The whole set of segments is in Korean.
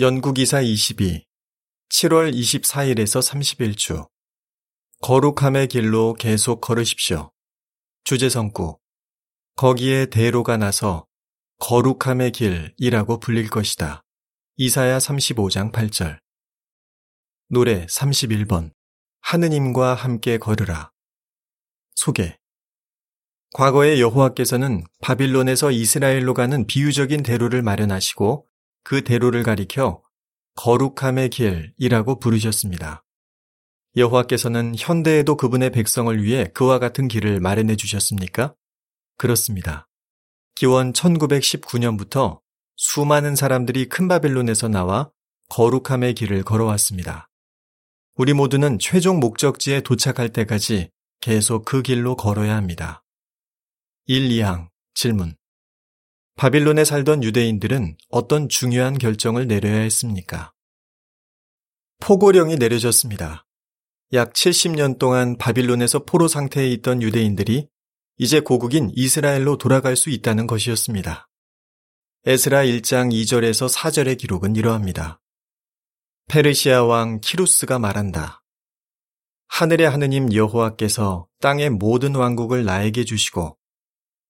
연구기사 22 7월 24일에서 31주. 거룩함의 길로 계속 걸으십시오. 주제성구. 거기에 대로가 나서 거룩함의 길이라고 불릴 것이다. 이사야 35장 8절. 노래 31번. 하느님과 함께 걸으라. 소개. 과거에 여호와께서는 바빌론에서 이스라엘로 가는 비유적인 대로를 마련하시고 그 대로를 가리켜 거룩함의 길이라고 부르셨습니다. 여호와께서는 현대에도 그분의 백성을 위해 그와 같은 길을 마련해 주셨습니까? 그렇습니다. 기원 1919년부터 수많은 사람들이 큰 바빌론에서 나와 거룩함의 길을 걸어왔습니다. 우리 모두는 최종 목적지에 도착할 때까지 계속 그 길로 걸어야 합니다. 1, 2항 질문 바빌론에 살던 유대인들은 어떤 중요한 결정을 내려야 했습니까? 포고령이 내려졌습니다. 약 70년 동안 바빌론에서 포로 상태에 있던 유대인들이 이제 고국인 이스라엘로 돌아갈 수 있다는 것이었습니다. 에스라 1장 2절에서 4절의 기록은 이러합니다. 페르시아 왕 키루스가 말한다. 하늘의 하느님 여호와께서 땅의 모든 왕국을 나에게 주시고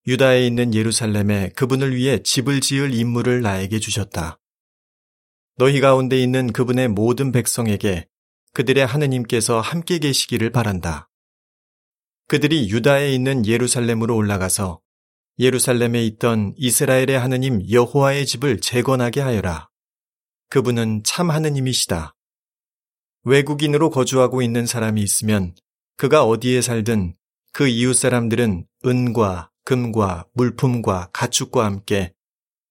유다에 있는 예루살렘에 그분을 위해 집을 지을 임무를 나에게 주셨다. 너희 가운데 있는 그분의 모든 백성에게 그들의 하느님께서 함께 계시기를 바란다. 그들이 유다에 있는 예루살렘으로 올라가서 예루살렘에 있던 이스라엘의 하느님 여호와의 집을 재건하게 하여라. 그분은 참 하느님이시다. 외국인으로 거주하고 있는 사람이 있으면 그가 어디에 살든 그 이웃 사람들은 은과 금과 물품과 가축과 함께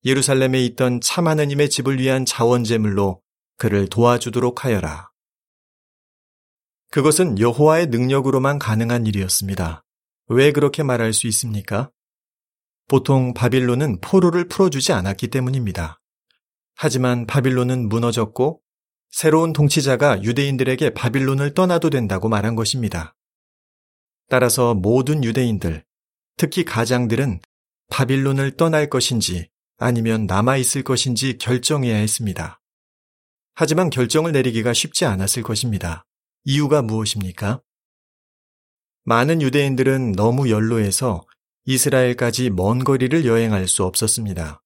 예루살렘에 있던 참 하느님의 집을 위한 자원제물로 그를 도와주도록 하여라. 그것은 여호와의 능력으로만 가능한 일이었습니다. 왜 그렇게 말할 수 있습니까? 보통 바빌론은 포로를 풀어주지 않았기 때문입니다. 하지만 바빌론은 무너졌고 새로운 통치자가 유대인들에게 바빌론을 떠나도 된다고 말한 것입니다. 따라서 모든 유대인들, 특히 가장들은 바빌론을 떠날 것인지 아니면 남아있을 것인지 결정해야 했습니다. 하지만 결정을 내리기가 쉽지 않았을 것입니다. 이유가 무엇입니까? 많은 유대인들은 너무 연로해서 이스라엘까지 먼 거리를 여행할 수 없었습니다.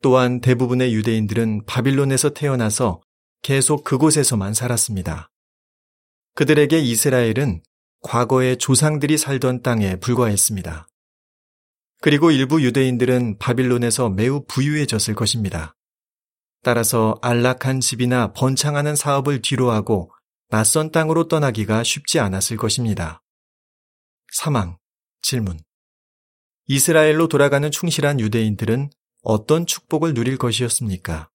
또한 대부분의 유대인들은 바빌론에서 태어나서 계속 그곳에서만 살았습니다. 그들에게 이스라엘은 과거의 조상들이 살던 땅에 불과했습니다. 그리고 일부 유대인들은 바빌론에서 매우 부유해졌을 것입니다. 따라서 안락한 집이나 번창하는 사업을 뒤로하고 낯선 땅으로 떠나기가 쉽지 않았을 것입니다. 사망, 질문. 이스라엘로 돌아가는 충실한 유대인들은 어떤 축복을 누릴 것이었습니까?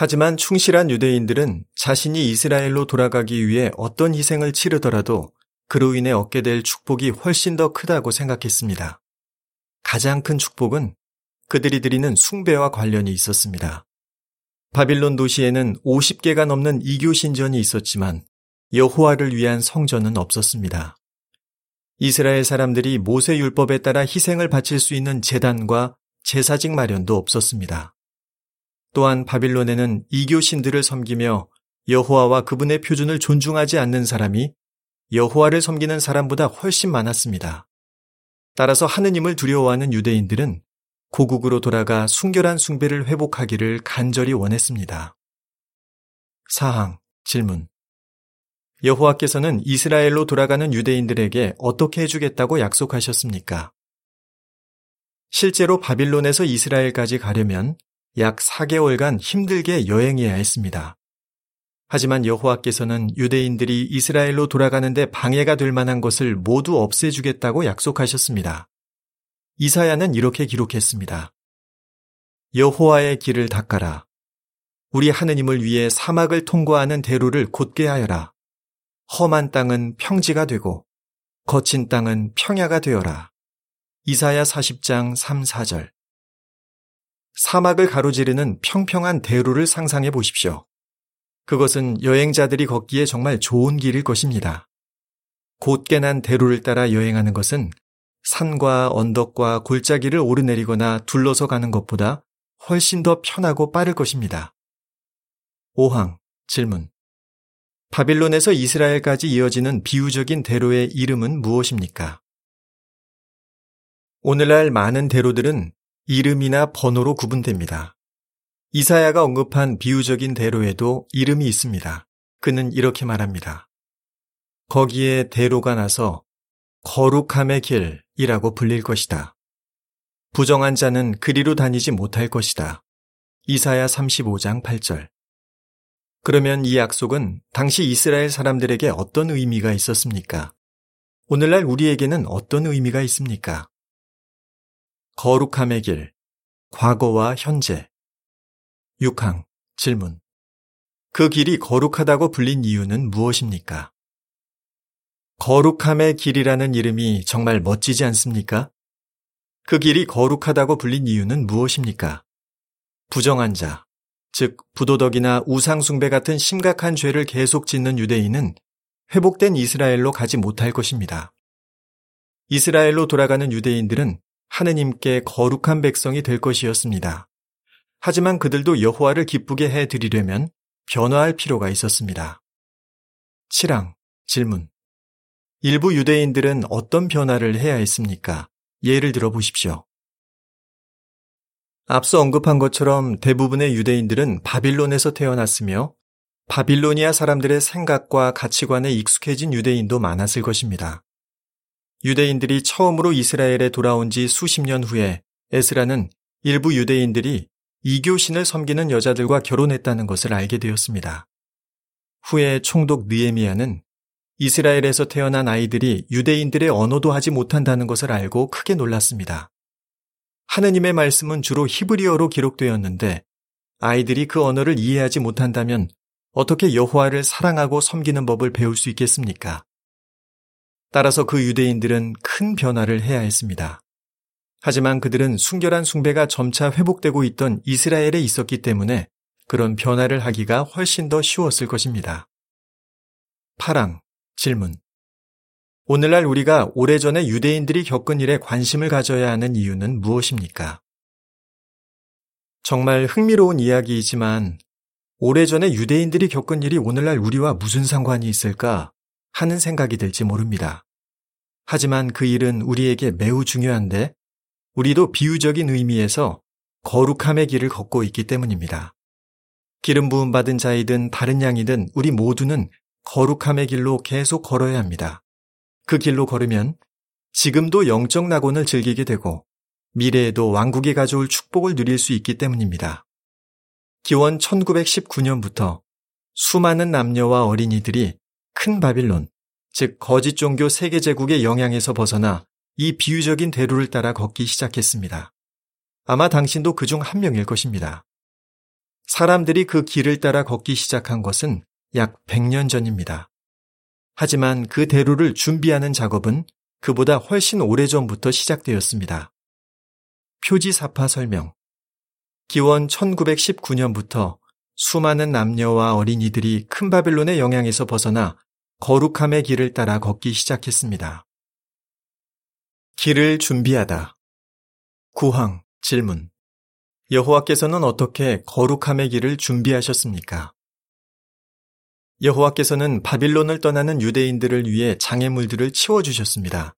하지만 충실한 유대인들은 자신이 이스라엘로 돌아가기 위해 어떤 희생을 치르더라도 그로 인해 얻게 될 축복이 훨씬 더 크다고 생각했습니다. 가장 큰 축복은 그들이 드리는 숭배와 관련이 있었습니다. 바빌론 도시에는 50개가 넘는 이교 신전이 있었지만 여호와를 위한 성전은 없었습니다. 이스라엘 사람들이 모세 율법에 따라 희생을 바칠 수 있는 재단과 제사직 마련도 없었습니다. 또한 바빌론에는 이교신들을 섬기며 여호와와 그분의 표준을 존중하지 않는 사람이 여호와를 섬기는 사람보다 훨씬 많았습니다. 따라서 하느님을 두려워하는 유대인들은 고국으로 돌아가 순결한 숭배를 회복하기를 간절히 원했습니다. 사항 질문 여호와께서는 이스라엘로 돌아가는 유대인들에게 어떻게 해주겠다고 약속하셨습니까? 실제로 바빌론에서 이스라엘까지 가려면 약 4개월간 힘들게 여행해야 했습니다. 하지만 여호와께서는 유대인들이 이스라엘로 돌아가는데 방해가 될 만한 것을 모두 없애주겠다고 약속하셨습니다. 이사야는 이렇게 기록했습니다. 여호와의 길을 닦아라. 우리 하느님을 위해 사막을 통과하는 대로를 곧게 하여라. 험한 땅은 평지가 되고 거친 땅은 평야가 되어라. 이사야 40장 3, 4절. 사막을 가로지르는 평평한 대로를 상상해 보십시오. 그것은 여행자들이 걷기에 정말 좋은 길일 것입니다. 곧게 난 대로를 따라 여행하는 것은 산과 언덕과 골짜기를 오르내리거나 둘러서 가는 것보다 훨씬 더 편하고 빠를 것입니다. 5항 질문. 바빌론에서 이스라엘까지 이어지는 비유적인 대로의 이름은 무엇입니까? 오늘날 많은 대로들은 이름이나 번호로 구분됩니다. 이사야가 언급한 비유적인 대로에도 이름이 있습니다. 그는 이렇게 말합니다. 거기에 대로가 나서 거룩함의 길이라고 불릴 것이다. 부정한 자는 그리로 다니지 못할 것이다. 이사야 35장 8절. 그러면 이 약속은 당시 이스라엘 사람들에게 어떤 의미가 있었습니까? 오늘날 우리에게는 어떤 의미가 있습니까? 거룩함의 길, 과거와 현재. 6항, 질문. 그 길이 거룩하다고 불린 이유는 무엇입니까? 거룩함의 길이라는 이름이 정말 멋지지 않습니까? 그 길이 거룩하다고 불린 이유는 무엇입니까? 부정한 자, 즉 부도덕이나 우상숭배 같은 심각한 죄를 계속 짓는 유대인은 회복된 이스라엘로 가지 못할 것입니다. 이스라엘로 돌아가는 유대인들은 하느님께 거룩한 백성이 될 것이었습니다. 하지만 그들도 여호와를 기쁘게 해 드리려면 변화할 필요가 있었습니다. 7항 질문 일부 유대인들은 어떤 변화를 해야 했습니까? 예를 들어 보십시오. 앞서 언급한 것처럼 대부분의 유대인들은 바빌론에서 태어났으며 바빌로니아 사람들의 생각과 가치관에 익숙해진 유대인도 많았을 것입니다. 유대인들이 처음으로 이스라엘에 돌아온 지 수십 년 후에 에스라는 일부 유대인들이 이교신을 섬기는 여자들과 결혼했다는 것을 알게 되었습니다. 후에 총독 느에미아는 이스라엘에서 태어난 아이들이 유대인들의 언어도 하지 못한다는 것을 알고 크게 놀랐습니다. 하느님의 말씀은 주로 히브리어로 기록되었는데 아이들이 그 언어를 이해하지 못한다면 어떻게 여호와를 사랑하고 섬기는 법을 배울 수 있겠습니까? 따라서 그 유대인들은 큰 변화를 해야 했습니다. 하지만 그들은 순결한 숭배가 점차 회복되고 있던 이스라엘에 있었기 때문에 그런 변화를 하기가 훨씬 더 쉬웠을 것입니다. 파랑 질문. 오늘날 우리가 오래전에 유대인들이 겪은 일에 관심을 가져야 하는 이유는 무엇입니까? 정말 흥미로운 이야기이지만 오래전에 유대인들이 겪은 일이 오늘날 우리와 무슨 상관이 있을까 하는 생각이 들지 모릅니다. 하지만 그 일은 우리에게 매우 중요한데 우리도 비유적인 의미에서 거룩함의 길을 걷고 있기 때문입니다. 기름 부음 받은 자이든 다른 양이든 우리 모두는 거룩함의 길로 계속 걸어야 합니다. 그 길로 걸으면 지금도 영적 낙원을 즐기게 되고 미래에도 왕국이 가져올 축복을 누릴 수 있기 때문입니다. 기원 1919년부터 수많은 남녀와 어린이들이 큰 바빌론, 즉 거짓 종교 세계 제국의 영향에서 벗어나 이 비유적인 대로를 따라 걷기 시작했습니다. 아마 당신도 그 중 한 명일 것입니다. 사람들이 그 길을 따라 걷기 시작한 것은 약 100년 전입니다. 하지만 그 대로를 준비하는 작업은 그보다 훨씬 오래전부터 시작되었습니다. 표지 사파 설명. 기원 1919년부터 수많은 남녀와 어린이들이 큰 바빌론의 영향에서 벗어나 거룩함의 길을 따라 걷기 시작했습니다. 길을 준비하다. 구황 질문. 여호와께서는 어떻게 거룩함의 길을 준비하셨습니까? 여호와께서는 바빌론을 떠나는 유대인들을 위해 장애물들을 치워 주셨습니다.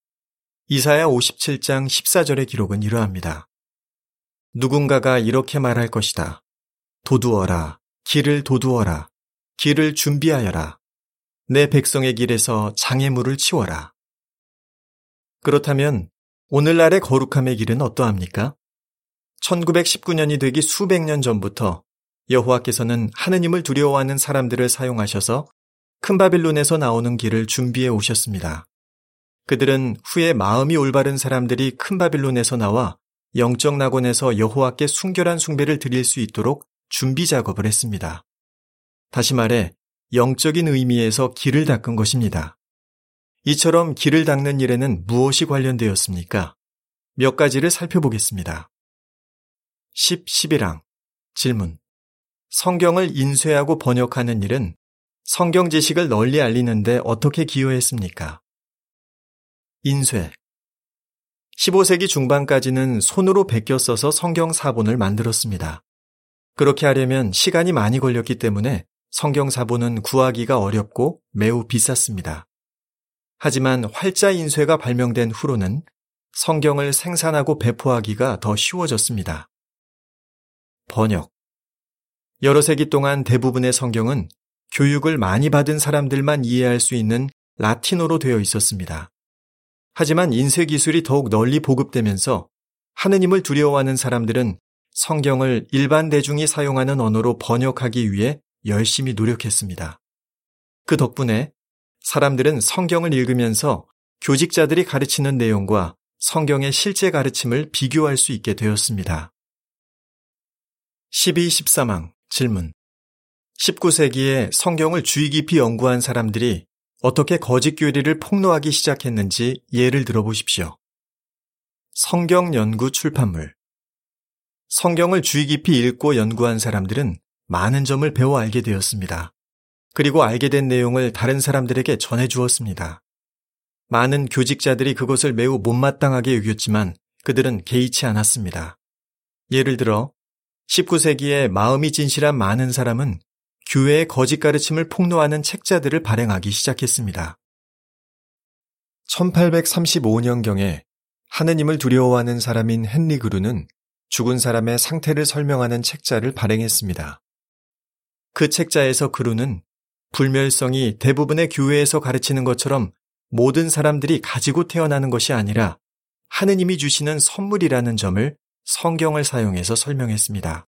이사야 57장 14절의 기록은 이러합니다. 누군가가 이렇게 말할 것이다. 도두어라, 길을 도두어라, 길을 준비하여라. 내 백성의 길에서 장애물을 치워라. 그렇다면 오늘날의 거룩함의 길은 어떠합니까? 1919년이 되기 수백 년 전부터 여호와께서는 하느님을 두려워하는 사람들을 사용하셔서 큰 바빌론에서 나오는 길을 준비해 오셨습니다. 그들은 후에 마음이 올바른 사람들이 큰 바빌론에서 나와 영적 낙원에서 여호와께 순결한 숭배를 드릴 수 있도록 준비 작업을 했습니다. 다시 말해 영적인 의미에서 길을 닦은 것입니다. 이처럼 길을 닦는 일에는 무엇이 관련되었습니까? 몇 가지를 살펴보겠습니다. 10, 11항 질문 성경을 인쇄하고 번역하는 일은 성경 지식을 널리 알리는데 어떻게 기여했습니까? 인쇄 15세기 중반까지는 손으로 베껴 써서 성경 사본을 만들었습니다. 그렇게 하려면 시간이 많이 걸렸기 때문에 성경 사본은 구하기가 어렵고 매우 비쌌습니다. 하지만 활자 인쇄가 발명된 후로는 성경을 생산하고 배포하기가 더 쉬워졌습니다. 번역. 여러 세기 동안 대부분의 성경은 교육을 많이 받은 사람들만 이해할 수 있는 라틴어로 되어 있었습니다. 하지만 인쇄 기술이 더욱 널리 보급되면서 하느님을 두려워하는 사람들은 성경을 일반 대중이 사용하는 언어로 번역하기 위해 열심히 노력했습니다. 그 덕분에 사람들은 성경을 읽으면서 교직자들이 가르치는 내용과 성경의 실제 가르침을 비교할 수 있게 되었습니다. 12, 13항 질문 19세기에 성경을 주의 깊이 연구한 사람들이 어떻게 거짓 교리를 폭로하기 시작했는지 예를 들어보십시오. 성경 연구 출판물 성경을 주의 깊이 읽고 연구한 사람들은 많은 점을 배워 알게 되었습니다. 그리고 알게 된 내용을 다른 사람들에게 전해 주었습니다. 많은 교직자들이 그것을 매우 못마땅하게 여겼지만 그들은 개의치 않았습니다. 예를 들어 19세기에 마음이 진실한 많은 사람은 교회의 거짓 가르침을 폭로하는 책자들을 발행하기 시작했습니다. 1835년경에 하느님을 두려워하는 사람인 헨리 그루는 죽은 사람의 상태를 설명하는 책자를 발행했습니다. 그 책자에서 그루는 불멸성이 대부분의 교회에서 가르치는 것처럼 모든 사람들이 가지고 태어나는 것이 아니라 하느님이 주시는 선물이라는 점을 성경을 사용해서 설명했습니다.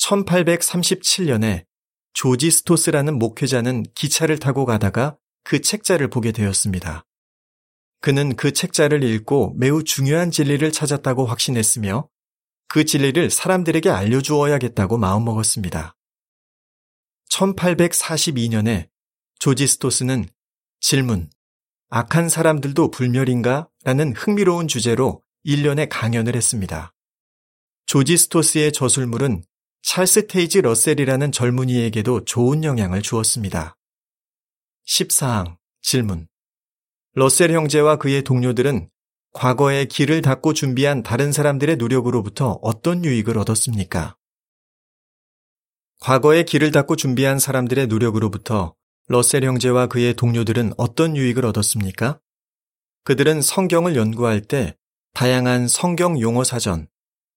1837년에 조지 스토스라는 목회자는 기차를 타고 가다가 그 책자를 보게 되었습니다. 그는 그 책자를 읽고 매우 중요한 진리를 찾았다고 확신했으며 그 진리를 사람들에게 알려주어야겠다고 마음먹었습니다. 1842년에 조지 스토스는 질문, 악한 사람들도 불멸인가? 라는 흥미로운 주제로 일련의 강연을 했습니다. 조지 스토스의 저술물은 찰스 테이지 러셀이라는 젊은이에게도 좋은 영향을 주었습니다. 14항 질문 러셀 형제와 그의 동료들은 과거에 길을 닦고 준비한 다른 사람들의 노력으로부터 어떤 유익을 얻었습니까? 과거에 길을 닦고 준비한 사람들의 노력으로부터 러셀 형제와 그의 동료들은 어떤 유익을 얻었습니까? 그들은 성경을 연구할 때 다양한 성경 용어 사전,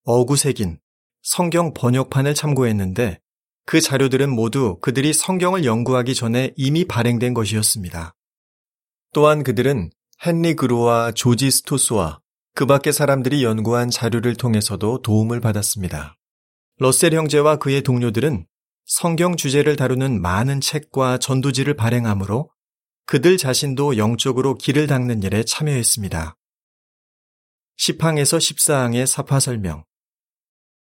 어구색인, 성경 번역판을 참고했는데 그 자료들은 모두 그들이 성경을 연구하기 전에 이미 발행된 것이었습니다. 또한 그들은 헨리 그로와 조지 스토스와 그 밖의 사람들이 연구한 자료를 통해서도 도움을 받았습니다. 러셀 형제와 그의 동료들은 성경 주제를 다루는 많은 책과 전도지를 발행하므로 그들 자신도 영적으로 길을 닦는 일에 참여했습니다. 10항에서 14항의 사파 설명.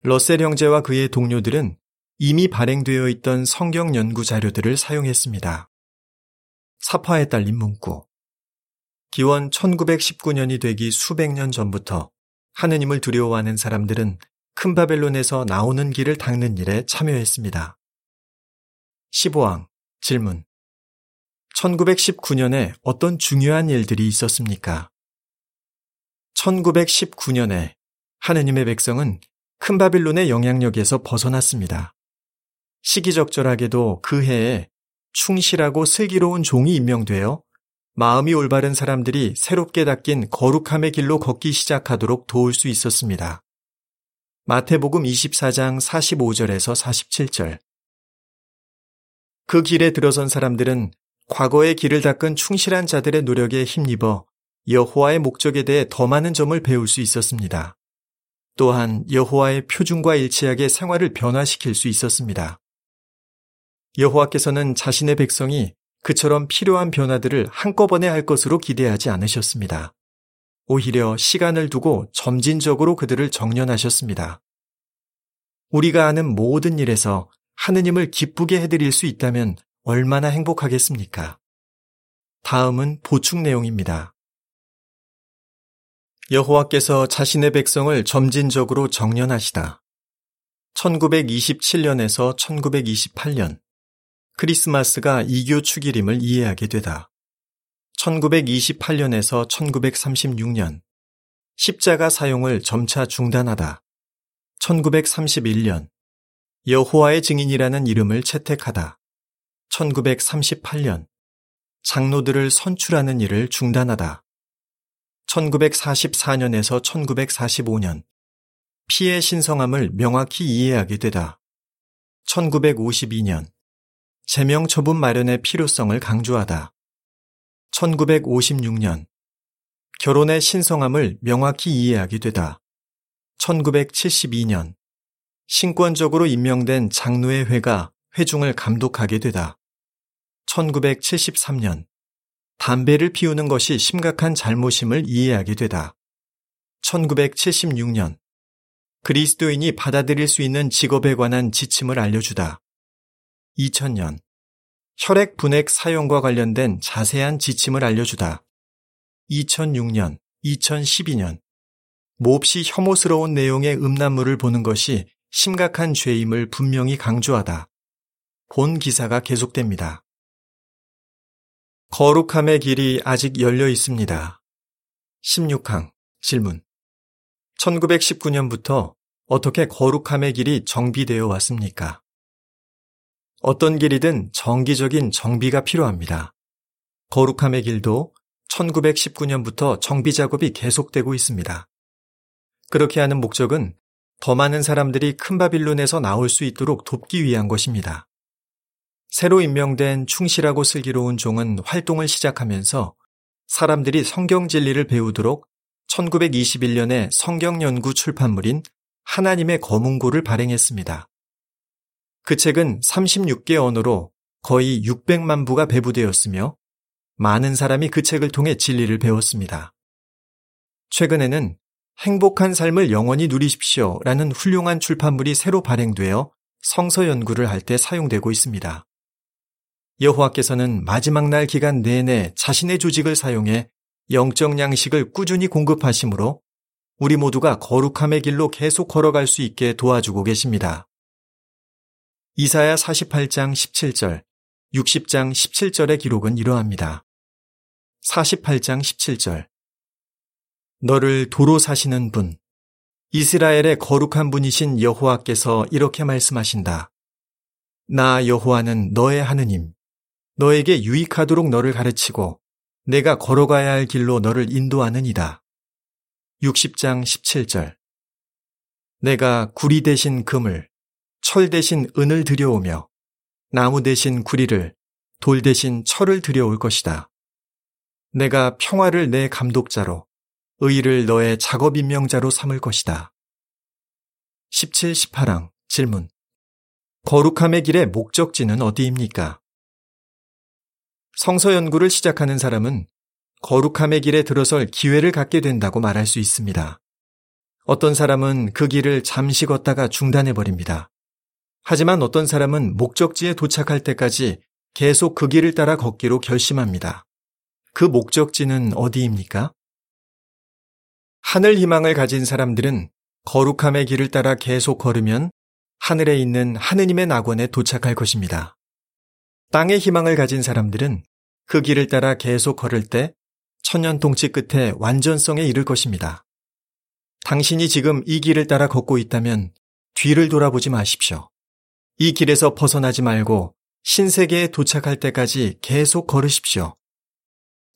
러셀 형제와 그의 동료들은 이미 발행되어 있던 성경 연구 자료들을 사용했습니다. 사파에 딸린 문구. 기원 1919년이 되기 수백 년 전부터 하느님을 두려워하는 사람들은 큰 바벨론에서 나오는 길을 닦는 일에 참여했습니다. 15항 질문 1919년에 어떤 중요한 일들이 있었습니까? 1919년에 하느님의 백성은 큰 바빌론의 영향력에서 벗어났습니다. 시기적절하게도 그 해에 충실하고 슬기로운 종이 임명되어 마음이 올바른 사람들이 새롭게 닦인 거룩함의 길로 걷기 시작하도록 도울 수 있었습니다. 마태복음 24장 45절에서 47절 그 길에 들어선 사람들은 과거의 길을 닦은 충실한 자들의 노력에 힘입어 여호와의 목적에 대해 더 많은 점을 배울 수 있었습니다. 또한 여호와의 표준과 일치하게 생활을 변화시킬 수 있었습니다. 여호와께서는 자신의 백성이 그처럼 필요한 변화들을 한꺼번에 할 것으로 기대하지 않으셨습니다. 오히려 시간을 두고 점진적으로 그들을 정련하셨습니다. 우리가 아는 모든 일에서 하느님을 기쁘게 해드릴 수 있다면 얼마나 행복하겠습니까? 다음은 보충 내용입니다. 여호와께서 자신의 백성을 점진적으로 정련하시다. 1927년에서 1928년 크리스마스가 이교 축일임을 이해하게 되다. 1928년에서 1936년 십자가 사용을 점차 중단하다. 1931년 여호와의 증인이라는 이름을 채택하다. 1938년 장로들을 선출하는 일을 중단하다. 1944년에서 1945년 피의 신성함을 명확히 이해하게 되다. 1952년 제명 처분 마련의 필요성을 강조하다. 1956년 결혼의 신성함을 명확히 이해하게 되다. 1972년 신권적으로 임명된 장로의 회가 회중을 감독하게 되다. 1973년 담배를 피우는 것이 심각한 잘못임을 이해하게 되다. 1976년 그리스도인이 받아들일 수 있는 직업에 관한 지침을 알려주다. 2000년 혈액 분액 사용과 관련된 자세한 지침을 알려주다. 2006년, 2012년 몹시 혐오스러운 내용의 음란물을 보는 것이 심각한 죄임을 분명히 강조하다. 본 기사가 계속됩니다. 거룩함의 길이 아직 열려 있습니다. 16항 질문 1919년부터 어떻게 거룩함의 길이 정비되어 왔습니까? 어떤 길이든 정기적인 정비가 필요합니다. 거룩함의 길도 1919년부터 정비 작업이 계속되고 있습니다. 그렇게 하는 목적은 더 많은 사람들이 큰 바빌론에서 나올 수 있도록 돕기 위한 것입니다. 새로 임명된 충실하고 슬기로운 종은 활동을 시작하면서 사람들이 성경 진리를 배우도록 1921년에 성경 연구 출판물인 하나님의 검은고를 발행했습니다. 그 책은 36개 언어로 거의 600만 부가 배부되었으며 많은 사람이 그 책을 통해 진리를 배웠습니다. 최근에는 행복한 삶을 영원히 누리십시오 라는 훌륭한 출판물이 새로 발행되어 성서 연구를 할 때 사용되고 있습니다. 여호와께서는 마지막 날 기간 내내 자신의 조직을 사용해 영적 양식을 꾸준히 공급하시므로 우리 모두가 거룩함의 길로 계속 걸어갈 수 있게 도와주고 계십니다. 이사야 48장 17절, 60장 17절의 기록은 이러합니다. 48장 17절 너를 도로 사시는 분, 이스라엘의 거룩한 분이신 여호와께서 이렇게 말씀하신다. 나 여호와는 너의 하느님, 너에게 유익하도록 너를 가르치고 내가 걸어가야 할 길로 너를 인도하느니다. 60장 17절 내가 구리 대신 금을, 철 대신 은을 들여오며 나무 대신 구리를, 돌 대신 철을 들여올 것이다. 내가 평화를 내 감독자로, 의를 너의 작업 임명자로 삼을 것이다. 17, 18항 질문 거룩함의 길의 목적지는 어디입니까? 성서 연구를 시작하는 사람은 거룩함의 길에 들어설 기회를 갖게 된다고 말할 수 있습니다. 어떤 사람은 그 길을 잠시 걷다가 중단해버립니다. 하지만 어떤 사람은 목적지에 도착할 때까지 계속 그 길을 따라 걷기로 결심합니다. 그 목적지는 어디입니까? 하늘 희망을 가진 사람들은 거룩함의 길을 따라 계속 걸으면 하늘에 있는 하느님의 낙원에 도착할 것입니다. 땅의 희망을 가진 사람들은 그 길을 따라 계속 걸을 때 천년 동치 끝에 완전성에 이를 것입니다. 당신이 지금 이 길을 따라 걷고 있다면 뒤를 돌아보지 마십시오. 이 길에서 벗어나지 말고 신세계에 도착할 때까지 계속 걸으십시오.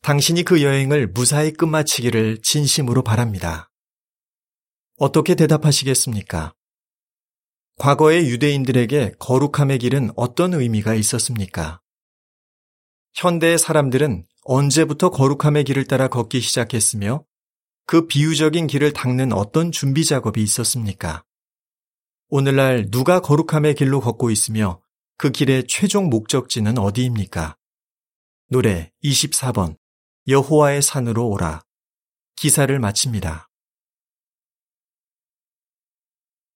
당신이 그 여행을 무사히 끝마치기를 진심으로 바랍니다. 어떻게 대답하시겠습니까? 과거의 유대인들에게 거룩함의 길은 어떤 의미가 있었습니까? 현대의 사람들은 언제부터 거룩함의 길을 따라 걷기 시작했으며 그 비유적인 길을 닦는 어떤 준비 작업이 있었습니까? 오늘날 누가 거룩함의 길로 걷고 있으며 그 길의 최종 목적지는 어디입니까? 노래 24번 여호와의 산으로 오라 기사를 마칩니다.